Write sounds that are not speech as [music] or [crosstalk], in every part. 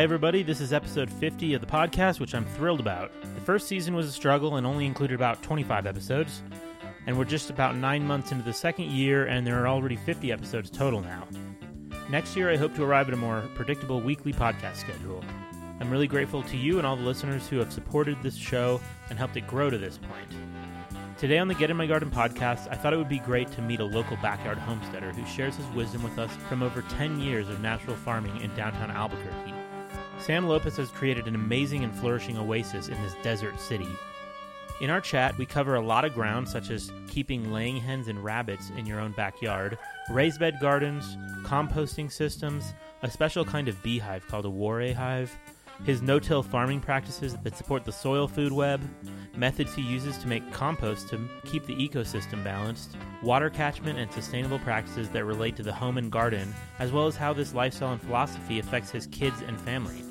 Hi, everybody. This is episode 50 of the podcast, which I'm thrilled about. The first season was a struggle and only included about 25 episodes. And we're just about nine months into the second year, and there are already 50 episodes total now. Next year, I hope to arrive at a more predictable weekly podcast schedule. I'm really grateful to you and all the listeners who have supported this show and helped it grow to this point. Today on the Get in My Garden podcast, I thought it would be great to meet a local backyard homesteader who shares his wisdom with us from over 10 years of natural farming in downtown Albuquerque. Sam Lopez has created an amazing and flourishing oasis in this desert city. In our chat, we cover a lot of ground, such as keeping laying hens and rabbits in your own backyard, raised bed gardens, composting systems, a special kind of beehive called a Warré hive, his no till farming practices that support the soil food web, methods he uses to make compost to keep the ecosystem balanced, water catchment and sustainable practices that relate to the home and garden, as well as how this lifestyle and philosophy affects his kids and family.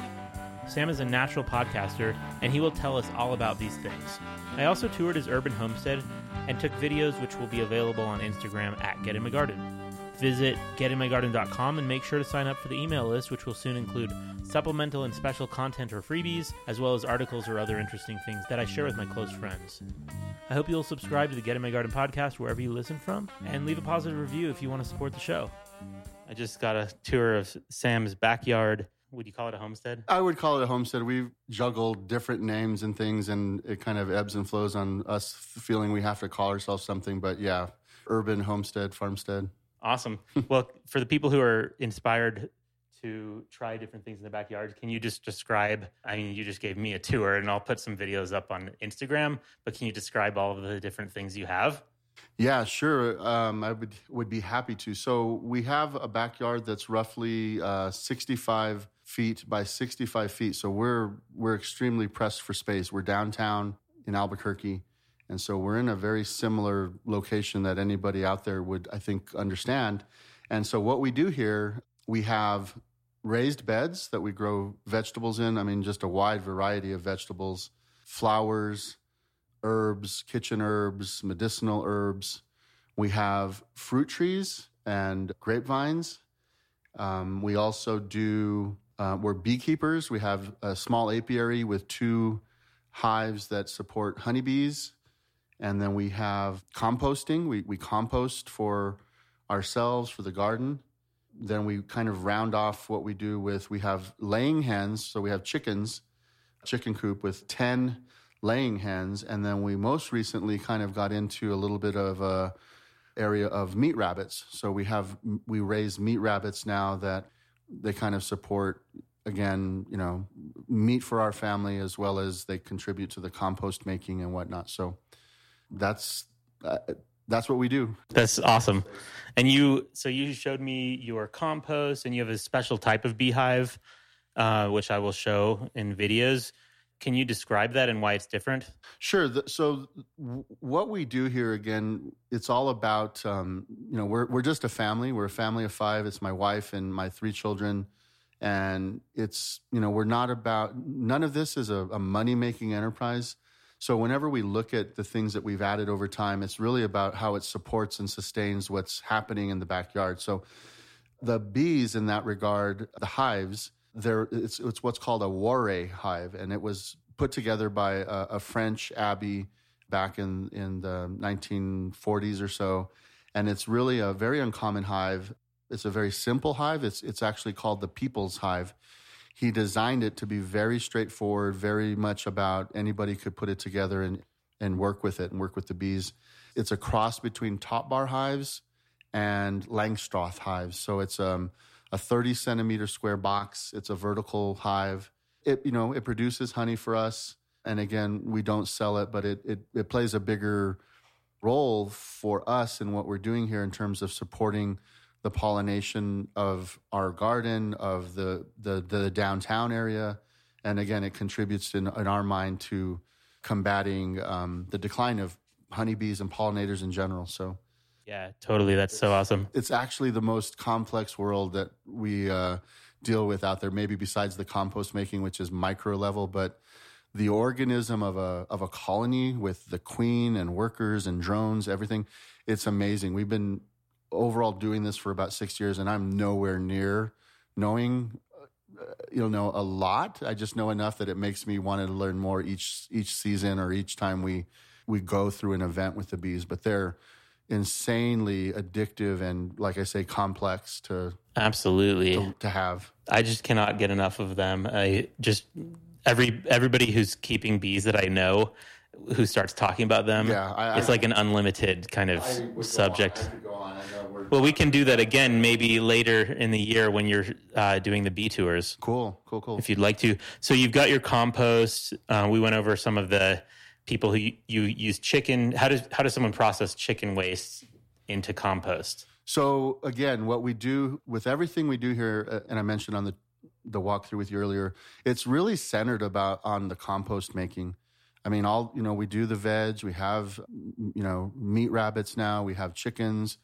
Sam is a natural podcaster, and he will tell us all about these things. I also toured his urban homestead and took videos which will be available on Instagram at Get in My Garden. Visit getinmygarden.com and make sure to sign up for the email list, which will soon include supplemental and special content or freebies, as well as articles or other interesting things that I share with my close friends. I hope you'll subscribe to the Get in My Garden podcast wherever you listen from, and leave a positive review if you want to support the show. I just got a tour of Sam's backyard. Would you call it a homestead? I would call it a homestead. We've juggled different names and things, and it kind of ebbs and flows on us feeling we have to call ourselves something. But yeah, urban homestead, farmstead. Awesome. [laughs] well, for the people who are inspired to try different things in the backyard, can you just describe? I mean, you just gave me a tour, and I'll put some videos up on Instagram. But can you describe all of the different things you have? Yeah, sure. Um, I would would be happy to. So we have a backyard that's roughly uh, 65 feet by 65 feet. So we're we're extremely pressed for space. We're downtown in Albuquerque, and so we're in a very similar location that anybody out there would, I think, understand. And so what we do here, we have raised beds that we grow vegetables in. I mean, just a wide variety of vegetables, flowers, herbs, kitchen herbs, medicinal herbs. We have fruit trees and grapevines. Um, we also do, uh, we're beekeepers. We have a small apiary with two hives that support honeybees. And then we have composting. We, we compost for ourselves, for the garden. Then we kind of round off what we do with, we have laying hens. So we have chickens, chicken coop with 10 laying hens. And then we most recently kind of got into a little bit of a area of meat rabbits. So we have, we raise meat rabbits now that they kind of support again, you know, meat for our family as well as they contribute to the compost making and whatnot. So that's uh, that's what we do. That's awesome. And you, so you showed me your compost, and you have a special type of beehive, uh, which I will show in videos. Can you describe that and why it's different? Sure. So what we do here again, it's all about um, you know we're we're just a family. We're a family of five. It's my wife and my three children, and it's you know we're not about none of this is a, a money making enterprise. So whenever we look at the things that we've added over time, it's really about how it supports and sustains what's happening in the backyard. So the bees in that regard, the hives, there it's, it's what's called a Warré hive, and it was put together by a, a French abbey back in in the 1940s or so, and it's really a very uncommon hive. It's a very simple hive. It's it's actually called the people's hive. He designed it to be very straightforward, very much about anybody could put it together and and work with it and work with the bees. It's a cross between top bar hives and Langstroth hives. So it's um a 30 centimeter square box. It's a vertical hive. It, you know, it produces honey for us. And again, we don't sell it, but it, it, it plays a bigger role for us in what we're doing here in terms of supporting the pollination of our garden, of the, the, the downtown area. And again, it contributes in, in our mind to combating um, the decline of honeybees and pollinators in general. So, yeah, totally. That's so awesome. It's actually the most complex world that we uh, deal with out there, maybe besides the compost making, which is micro level, but the organism of a of a colony with the queen and workers and drones, everything, it's amazing. We've been overall doing this for about six years, and I'm nowhere near knowing uh, you know a lot. I just know enough that it makes me want to learn more each each season or each time we we go through an event with the bees. But they're insanely addictive and, like I say, complex to absolutely to, to have. I just cannot get enough of them. I just every everybody who's keeping bees that I know who starts talking about them. Yeah, I, it's I, like an unlimited kind of subject. On, well, we can do that again maybe later in the year when you're uh, doing the bee tours. Cool, cool, cool. If you'd like to. So you've got your compost. Uh, we went over some of the people who you, you use chicken. How does how does someone process chicken waste into compost? So again, what we do with everything we do here, uh, and I mentioned on the the walkthrough with you earlier, it's really centered about on the compost making. I mean, all you know, we do the veg, we have you know meat rabbits now, we have chickens,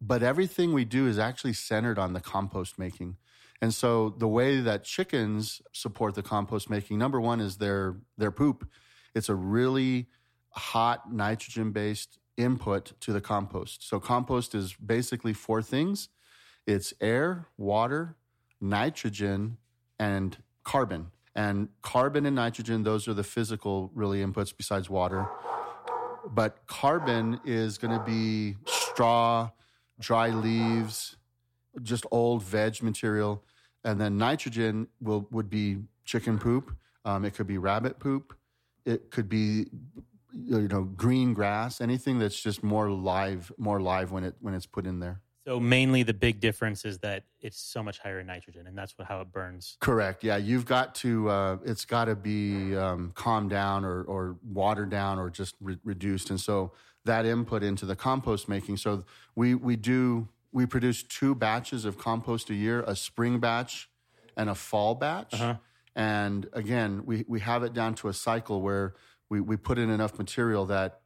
but everything we do is actually centered on the compost making. And so the way that chickens support the compost making, number one is their their poop. It's a really hot nitrogen based input to the compost. So compost is basically four things. It's air, water, nitrogen, and carbon. And carbon and nitrogen, those are the physical really inputs besides water. But carbon is going to be straw, dry leaves, just old veg material. And then nitrogen will would be chicken poop. Um, it could be rabbit poop. It could be you know green grass. Anything that's just more live, more live when it when it's put in there. So mainly the big difference is that it's so much higher in nitrogen, and that's what, how it burns. Correct. Yeah, you've got to. Uh, it's got to be um, calmed down or, or watered down or just re- reduced, and so that input into the compost making. So we we do we produce two batches of compost a year: a spring batch and a fall batch. Uh-huh. And again, we we have it down to a cycle where we we put in enough material that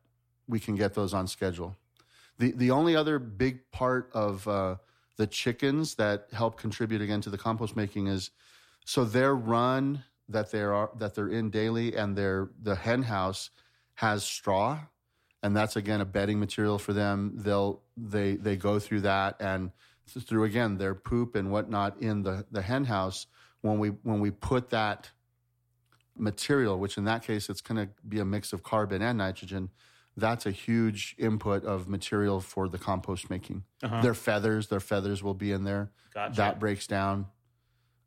we can get those on schedule. The the only other big part of uh, the chickens that help contribute again to the compost making is so their run that they are that they're in daily and their the hen house has straw. And that's again a bedding material for them. They'll they they go through that and through again their poop and whatnot in the the hen house when we when we put that material which in that case it's going to be a mix of carbon and nitrogen that's a huge input of material for the compost making. Uh-huh. Their feathers, their feathers will be in there. Gotcha. That breaks down.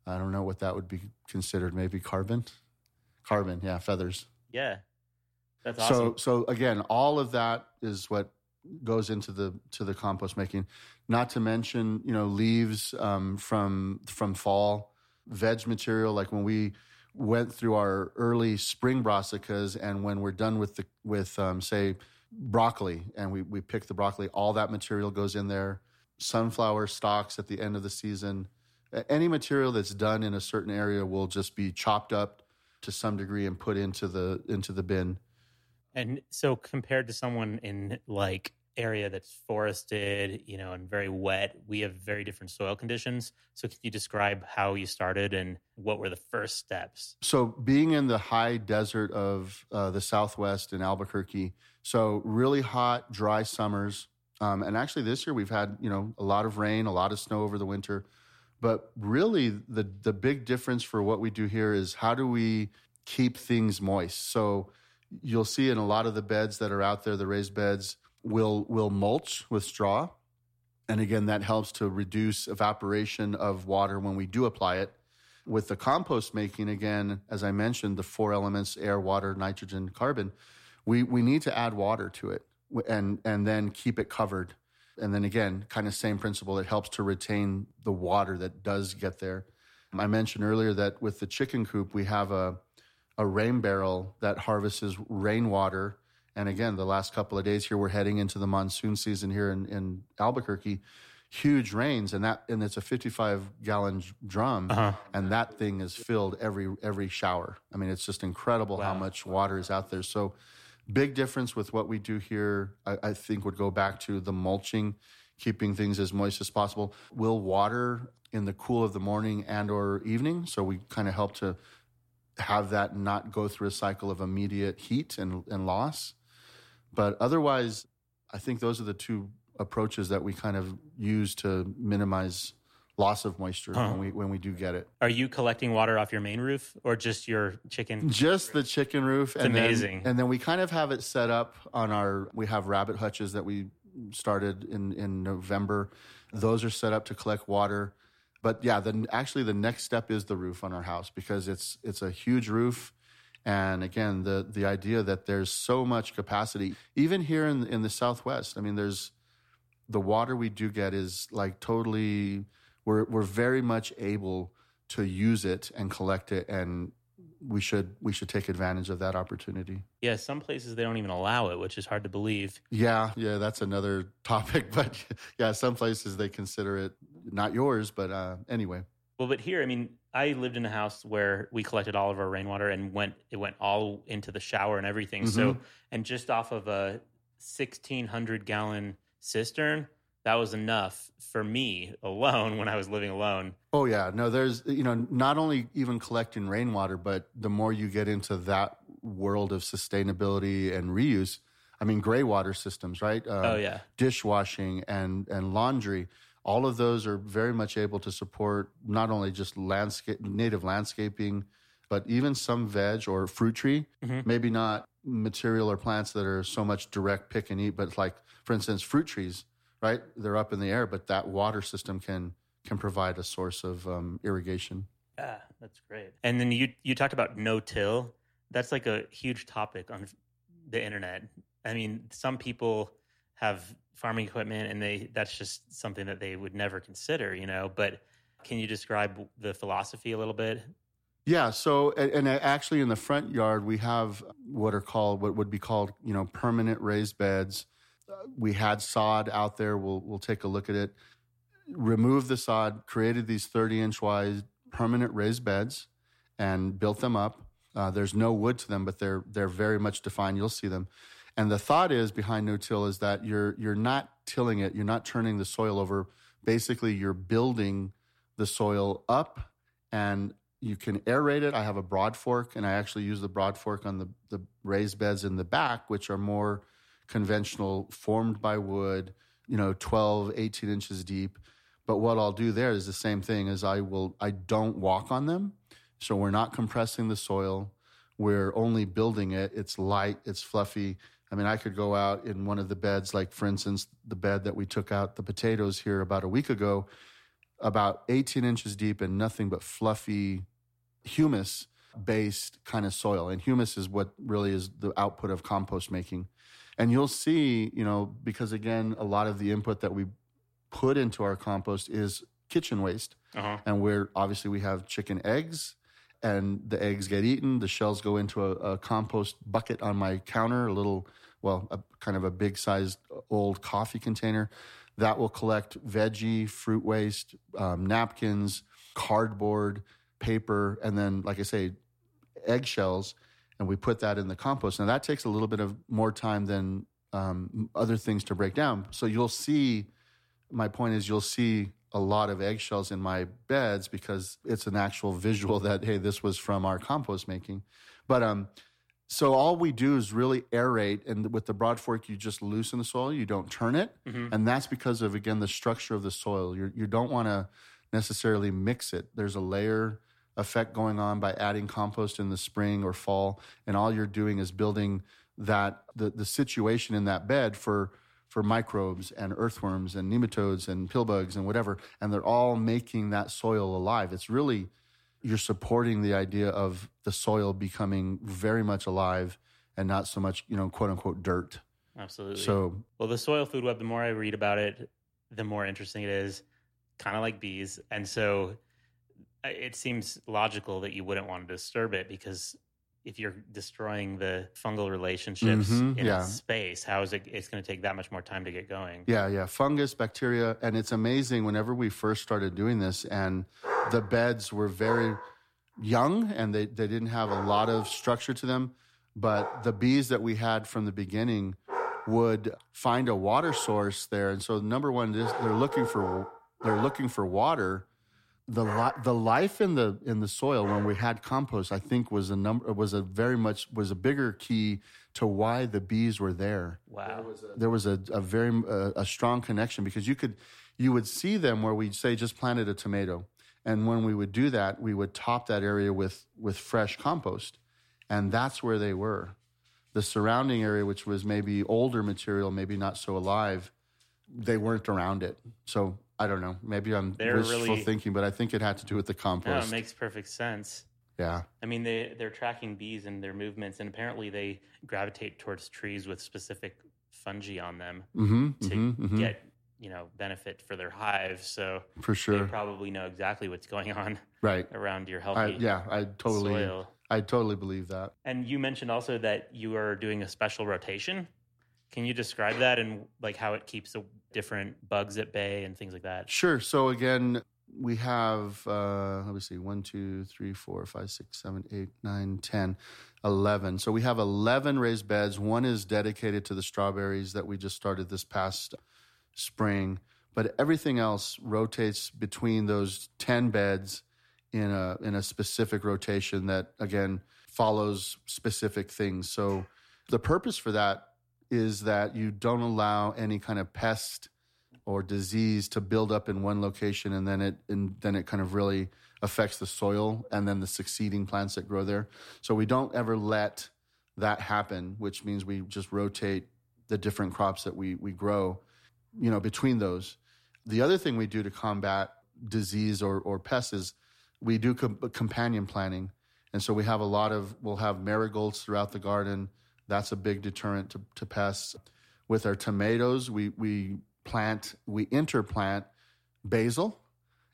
I don't know what that would be considered. Maybe carbon. Carbon, yeah, feathers. Yeah, that's awesome. So, so again, all of that is what goes into the to the compost making. Not to mention, you know, leaves um, from from fall, veg material. Like when we went through our early spring brassicas, and when we're done with the with um, say broccoli, and we we pick the broccoli, all that material goes in there. Sunflower stalks at the end of the season. Any material that's done in a certain area will just be chopped up to some degree and put into the into the bin. And so, compared to someone in like area that's forested, you know, and very wet, we have very different soil conditions. So, can you describe how you started and what were the first steps? So, being in the high desert of uh, the Southwest in Albuquerque, so really hot, dry summers. Um, and actually, this year we've had you know a lot of rain, a lot of snow over the winter. But really, the the big difference for what we do here is how do we keep things moist? So you'll see in a lot of the beds that are out there, the raised beds, will will mulch with straw, and again that helps to reduce evaporation of water when we do apply it. With the compost making, again, as I mentioned, the four elements: air, water, nitrogen, carbon. We we need to add water to it, and and then keep it covered. And then again, kind of same principle. It helps to retain the water that does get there. I mentioned earlier that with the chicken coop, we have a a rain barrel that harvests rainwater and again, the last couple of days here, we're heading into the monsoon season here in, in Albuquerque. Huge rains, and that and it's a 55 gallon drum, uh-huh. and that thing is filled every every shower. I mean, it's just incredible wow. how much water is out there. So, big difference with what we do here. I, I think would go back to the mulching, keeping things as moist as possible. We'll water in the cool of the morning and or evening, so we kind of help to have that not go through a cycle of immediate heat and, and loss. But otherwise, I think those are the two approaches that we kind of use to minimize loss of moisture Huh. when we when we do get it. Are you collecting water off your main roof or just your chicken? Just the chicken roof. and amazing. Then, and then we kind of have it set up on our. We have rabbit hutches that we started in in November. Those are set up to collect water. But yeah, then actually the next step is the roof on our house because it's it's a huge roof. And again, the the idea that there's so much capacity, even here in in the Southwest. I mean, there's the water we do get is like totally. We're we're very much able to use it and collect it, and we should we should take advantage of that opportunity. Yeah, some places they don't even allow it, which is hard to believe. Yeah, yeah, that's another topic, [laughs] but yeah, some places they consider it not yours, but uh, anyway. Well, but here, I mean, I lived in a house where we collected all of our rainwater and went it went all into the shower and everything. So, and just off of a 1600 gallon cistern, that was enough for me alone when I was living alone. Oh yeah, no, there's you know not only even collecting rainwater, but the more you get into that world of sustainability and reuse, I mean, gray water systems, right? Uh, oh yeah. dishwashing and and laundry all of those are very much able to support not only just landscape native landscaping but even some veg or fruit tree Mhm. maybe not material or plants that are so much direct pick and eat but like for instance fruit trees right they're up in the air but that water system can can provide a source of um, irrigation Yeah, that's great. And then you you talked about no till. That's like a huge topic on the internet. I mean, some people have farming equipment and they that's just something that they would never consider, you know, but can you describe the philosophy a little bit? Yeah. So, and, actually, in the front yard, we have what are called what would be called, you know, permanent raised beds. We had sod out there. We'll we'll take a look at it. Removed the sod, created these thirty inch wide permanent raised beds, and built them up. Uh, there's no wood to them, but they're they're very much defined. You'll see them. And the thought is behind no till is that you're you're not tilling it. You're not turning the soil over. Basically, you're building the soil up and you can aerate it. I have a broad fork, and I actually use the broad fork on the, the raised beds in the back, which are more conventional, formed by wood, you know, 12, 18 inches deep. But what I'll do there is the same thing as I will, I don't walk on them. So we're not compressing the soil. We're only building it. It's light, it's fluffy. I mean, I could go out in one of the beds, like for instance, the bed that we took out the potatoes here about a week ago, about 18 inches deep and nothing but fluffy humus based kind of soil. And humus is what really is the output of compost making. And you'll see, you know, because again, a lot of the input that we put into our compost is kitchen waste. Uh-huh. And we're obviously we have chicken eggs and the eggs get eaten. The shells go into a, a compost bucket on my counter, a little, well, a, kind of a big sized old coffee container that will collect veggie, fruit waste, um, napkins, cardboard, paper, and then, like I say, eggshells. And we put that in the compost. Now that takes a little bit of more time than um, other things to break down. So you'll see. My point is, you'll see a lot of eggshells in my beds because it's an actual visual that hey, this was from our compost making. But um, so all we do is really aerate, and with the broad fork, you just loosen the soil. You don't turn it, Mhm. and that's because of again the structure of the soil. You're, you don't want to necessarily mix it. There's a layer effect going on by adding compost in the spring or fall, and all you're doing is building that the the situation in that bed for for microbes and earthworms and nematodes and pillbugs and whatever, and they're all making that soil alive. It's really you're supporting the idea of the soil becoming very much alive and not so much, you know, quote unquote dirt. Absolutely. So Well, the soil food web, the more I read about it, the more interesting it is, kind of like bees. And so uh, it seems logical that you wouldn't want to disturb it because if you're destroying the fungal relationships Mhm, in yeah. space, how is it? It's going to take that much more time to get going. Yeah, yeah, fungus, bacteria, and it's amazing. Whenever we first started doing this, and the beds were very young, and they they didn't have a lot of structure to them, but the bees that we had from the beginning would find a water source there, and so number one, they're looking for they're looking for water, the li- the life in the in the soil when we had compost, I think was a number was a very much was a bigger key to why the bees were there. Wow. There was a, a very uh, a strong connection because you could you would see them where we'd say just planted a tomato, and when we would do that, we would top that area with with fresh compost, and that's where they were. The surrounding area, which was maybe older material, maybe not so alive, they weren't around it. So I don't know. Maybe I'm They're wishful really- thinking, but I think it had to do with the No, compost. it makes perfect sense. yeah. I mean, they they're tracking bees and their movements, and apparently they gravitate towards trees with specific fungi on them Mm-hmm, to mm-hmm, mm-hmm. get you know benefit for their hive. So For sure, they probably know exactly what's going on right. around your I, healthy yeah, I totally, soil. I totally believe that. And you mentioned also that you are doing a special rotation. Can you describe that and like how it keeps the different bugs at bay and things like that? Sure. So again, we have uh, let me see, one, two, three, four, five, six, seven, eight, nine, ten, eleven. So we have eleven raised beds. One is dedicated to the strawberries that we just started this past spring, but everything else rotates between those ten beds in a in a specific rotation that again follows specific things. So the purpose for that is that you don't allow any kind of pest or disease to build up in one location and then it and then it kind of really affects the soil and then the succeeding plants that grow there. So we don't ever let that happen, which means we just rotate the different crops that we we grow, you know, between those. The other thing we do to combat disease or or pests is we do com- companion planting. And so we have a lot of we'll have marigolds throughout the garden. That's a big deterrent to, to pests. With our tomatoes, we we plant we interplant basil,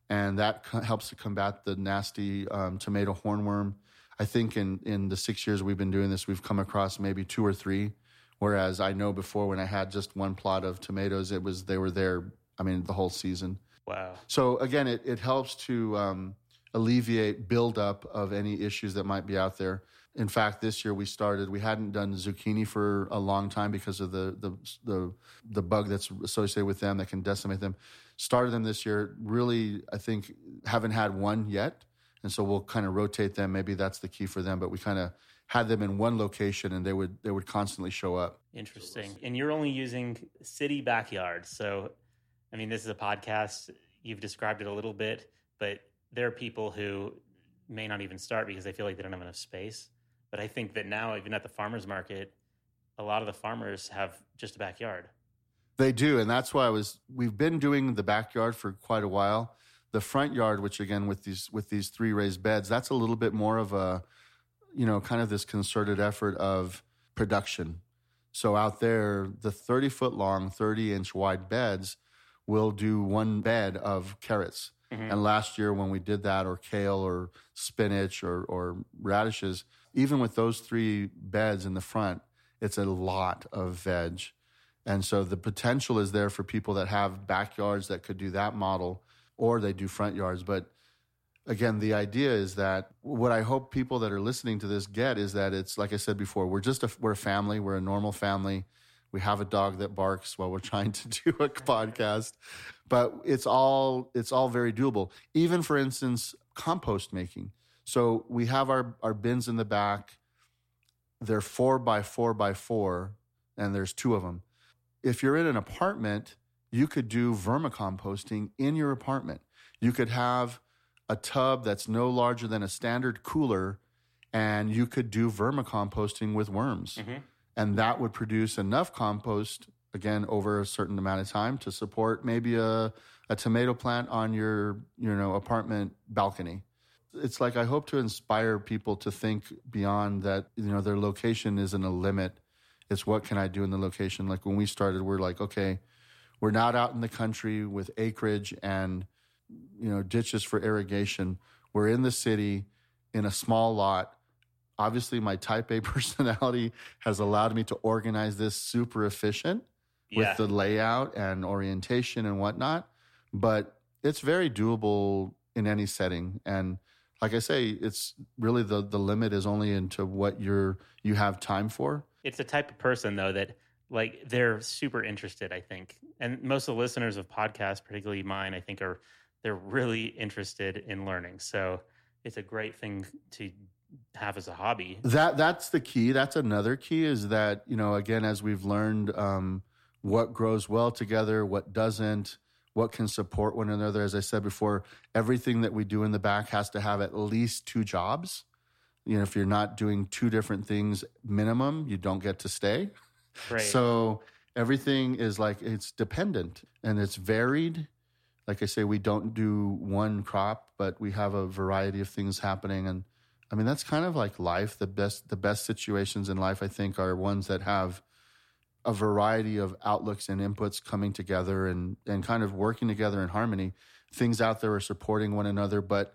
and that co- helps to combat the nasty um, tomato hornworm. I think in in the six years we've been doing this, we've come across maybe two or three. Whereas I know before when I had just one plot of tomatoes, it was they were there. I mean, the whole season. Wow. So again, it, it helps to um, alleviate buildup of any issues that might be out there. In fact, this year we started. We hadn't done zucchini for a long time because of the the the, the bug that's associated with them that can decimate them. Started them this year. Really, I think haven't had one yet, and so we'll kind of rotate them. Maybe that's the key for them. But we kind of had them in one location, and they would they would constantly show up. Interesting. And you're only using city backyards. So, I mean, this is a podcast. You've described it a little bit, but there are people who may not even start because they feel like they don't have enough space. But I think that now, even at the farmer's market, a lot of the farmers have just a backyard. They do, and that's why I was. We've been doing the backyard for quite a while. The front yard, which again with these with these three raised beds, that's a little bit more of a, you know, kind of this concerted effort of production. So out there, the thirty foot long, thirty inch wide beds will do one bed of carrots. Mhm. And last year, when we did that, or kale, or spinach, or or radishes, even with those three beds in the front, it's a lot of veg. And so the potential is there for people that have backyards that could do that model, or they do front yards. But again, the idea is that what I hope people that are listening to this get is that it's like I said before, we're just a we're a family, we're a normal family. We have a dog that barks while we're [laughs] trying to do a podcast, but it's all it's all very doable. Even for instance, compost making. So we have our our bins in the back. They're four by four by four, and there's two of them. If you're in an apartment, you could do vermicomposting in your apartment. You could have a tub that's no larger than a standard cooler, and you could do vermicomposting with worms. Mhm. And that would produce enough compost, again, over a certain amount of time to support maybe a, a tomato plant on your you know apartment balcony. It's like I hope to inspire people to think beyond that, you know, their location isn't a limit. It's what can I do in the location? Like when we started, we're like, okay, we're not out in the country with acreage and you know ditches for irrigation. We're in the city in a small lot. Obviously, my type A [laughs] personality has allowed me to organize this super efficient with Yeah. the layout and orientation and whatnot. But it's very doable in any setting. And like I say, it's really the the limit is only into what you're you have time for. It's a type of person though that like they're super interested, I think. And most of the listeners of podcasts, particularly mine, I think are they're really interested in learning. So it's a great thing to have as a hobby. That that's the key. That's another key is that you know again as we've learned um, what grows well together, what doesn't, what can support one another. As I said before, everything that we do in the back has to have at least two jobs. You know, if you're not doing two different things minimum, you don't get to stay. Right. So everything is like it's dependent and it's varied. Like I say, we don't do one crop, but we have a variety of things happening. And I mean, that's kind of like life. The best, the best situations in life, I think, are ones that have a variety of outlooks and inputs coming together and, and kind of working together in harmony. Things out there are supporting one another, but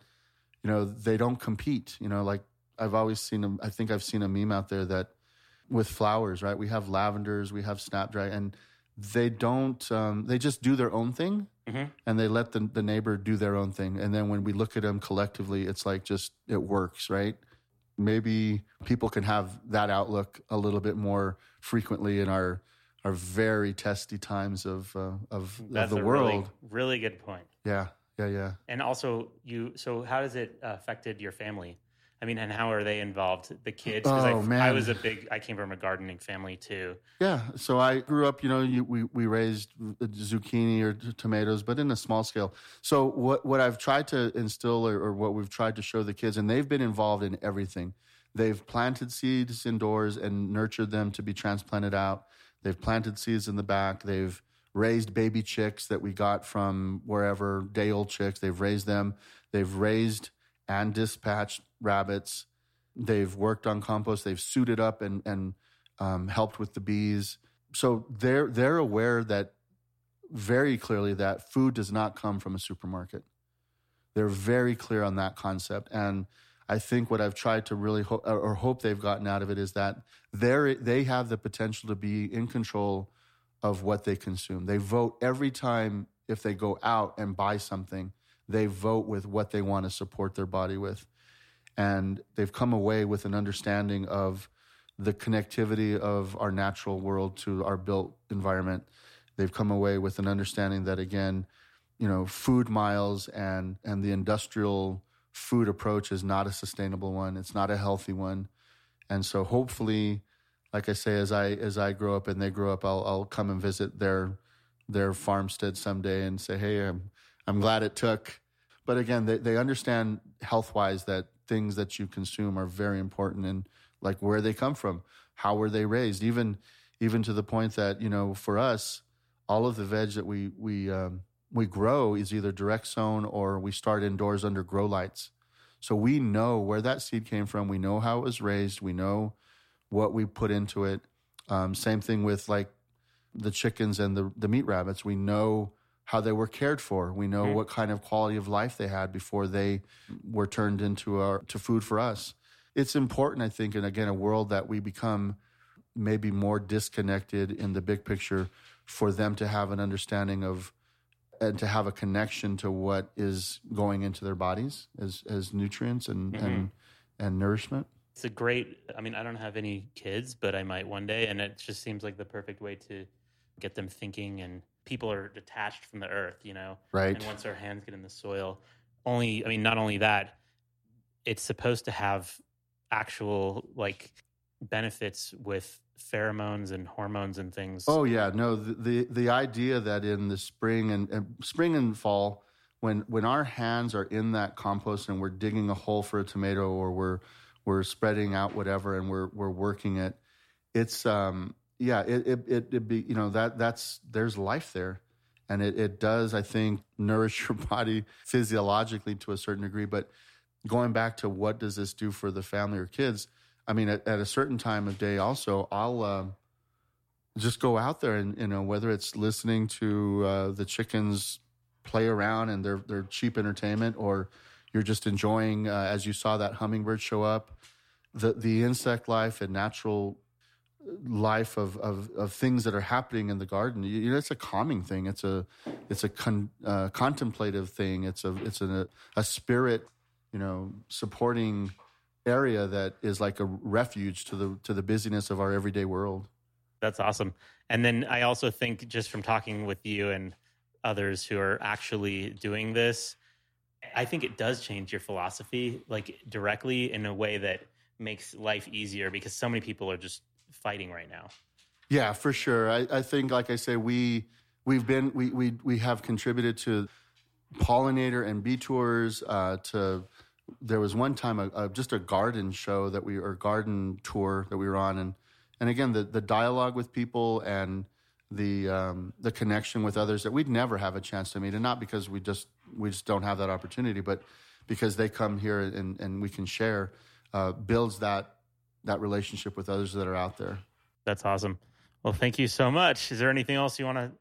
you know, they don't compete. You know, like I've always seen them. I think I've seen a meme out there that with flowers, right? We have lavenders, we have snapdragon, and they don't. Um, they just do their own thing, Mhm. and they let the the neighbor do their own thing. And then when we look at them collectively, it's like just it works, right? Maybe people can have that outlook a little bit more frequently in our our very testy times of uh, of, of the world. really, really good point. Yeah, yeah, yeah. And also, you. So, how has it affected your family? I mean, and how are they involved? The kids. Oh, I, I was a big. I came from a gardening family too. Yeah, so I grew up. You know, you, we we raised zucchini or t- tomatoes, but in a small scale. So what what I've tried to instill, or, or what we've tried to show the kids, and they've been involved in everything. They've planted seeds indoors and nurtured them to be transplanted out. They've planted seeds in the back. They've raised baby chicks that we got from wherever, day old chicks. They've raised them. They've raised and dispatched rabbits. They've worked on compost. They've suited up and and um, helped with the bees. So they're they're aware that very clearly that food does not come from a supermarket. They're very clear on that concept, and I think what I've tried to really or hope they've gotten out of it is that they they have the potential to be in control of what they consume. They vote every time if they go out and buy something. They vote with what they want to support their body with, and they've come away with an understanding of the connectivity of our natural world to our built environment. They've come away with an understanding that again, you know, food miles and and the industrial food approach is not a sustainable one. It's not a healthy one. And so hopefully, like I say, as I as I grow up and they grow up, I'll I'll come and visit their their farmstead someday and say, hey, I'm I'm glad it took. But again, they, they understand health wise that things that you consume are very important and like where they come from, how were they raised, even even to the point that you know for us, all of the veg that we we um, we grow is either direct sown or we start indoors under grow lights. So we know where that seed came from. We know how it was raised. We know what we put into it. Um, same thing with like the chickens and the the meat rabbits. We know how they were cared for. We know Mhm. what kind of quality of life they had before they were turned into our to food for us. It's important, I think, in again a world that we become maybe more disconnected in the big picture for them to have an understanding of and to have a connection to what is going into their bodies as as nutrients and and and nourishment. It's a great. I mean, I don't have any kids, but I might one day, and it just seems like the perfect way to get them thinking. And people are detached from the earth, you know. Right. And once our hands get in the soil, only. I mean, not only that, it's supposed to have actual like benefits with pheromones and hormones and things. Oh yeah, no. The the, the idea that in the spring and, and spring and fall, when when our hands are in that compost and we're digging a hole for a tomato or we're we're spreading out whatever and we're we're working it, it's um yeah it it it, it be you know that that's there's life there, and it it does I think [laughs] nourish your body physiologically to a certain degree, but going back to what does this do for the family or kids? I mean, at, at a certain time of day, also, I'll um, just go out there and you know whether it's listening to uh, the chickens play around and their their cheap entertainment, or you're just enjoying uh, as you saw that hummingbird show up, the the insect life and natural life of, of, of things that are happening in the garden. You, know, it's a calming thing. It's a it's a con, uh, contemplative thing. It's a it's a a spirit, you know, supporting area that is like a refuge to the to the busyness of our everyday world. That's awesome. And then I also think just from talking with you and others who are actually doing this, I think it does change your philosophy like directly in a way that makes life easier because so many people are just fighting right now. Yeah, for sure. I, I think, like I say, we we've been we we we have contributed to pollinator and bee tours. Uh, to there was one time a, a, just a garden show that we or garden tour that we were on, and and again the the dialogue with people and the um, the connection with others that we'd never have a chance to meet, and not because we just we just don't have that opportunity, but because they come here and, and we can share, uh, builds that that relationship with others that are out there. That's awesome. Well, thank you so much. Is there anything else you want to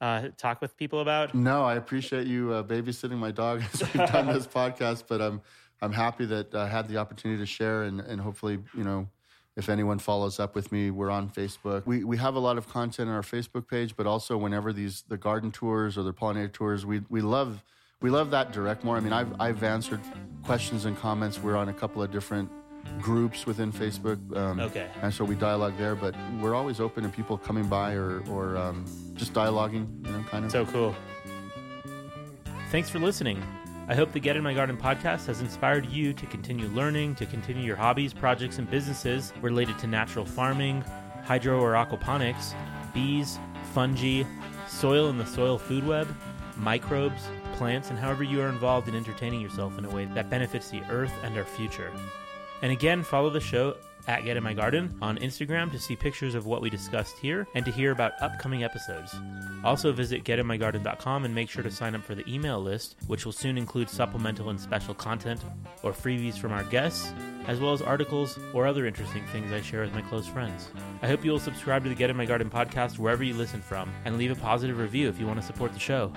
uh, talk with people about? No, I appreciate you uh, babysitting my dog [laughs] as we've done this [laughs] podcast, but I'm I'm happy that I had the opportunity to share and, and hopefully you know if anyone follows up with me, we're on Facebook. We we have a lot of content on our Facebook page, but also whenever these the garden tours or the pollinator tours, we we love we love that direct more. I mean, I've I've answered questions and comments. We're on a couple of different groups within Facebook. Um, okay. And so we dialogue there, but we're always open to people coming by or or um, just dialoguing. You know, kind of. So cool. Thanks for listening. I hope the Get in My Garden podcast has inspired you to continue learning, to continue your hobbies, projects, and businesses related to natural farming, hydro or aquaponics, bees, fungi, soil and the soil food web, microbes, plants, and however you are involved in entertaining yourself in a way that benefits the earth and our future. And again, follow the show at Get in My Garden on Instagram to see pictures of what we discussed here and to hear about upcoming episodes. Also, visit getinmygarden.com and make sure to sign up for the email list, which will soon include supplemental and special content or freebies from our guests, as well as articles or other interesting things I share with my close friends. I hope you will subscribe to the Get in My Garden podcast wherever you listen from and leave a positive review if you want to support the show.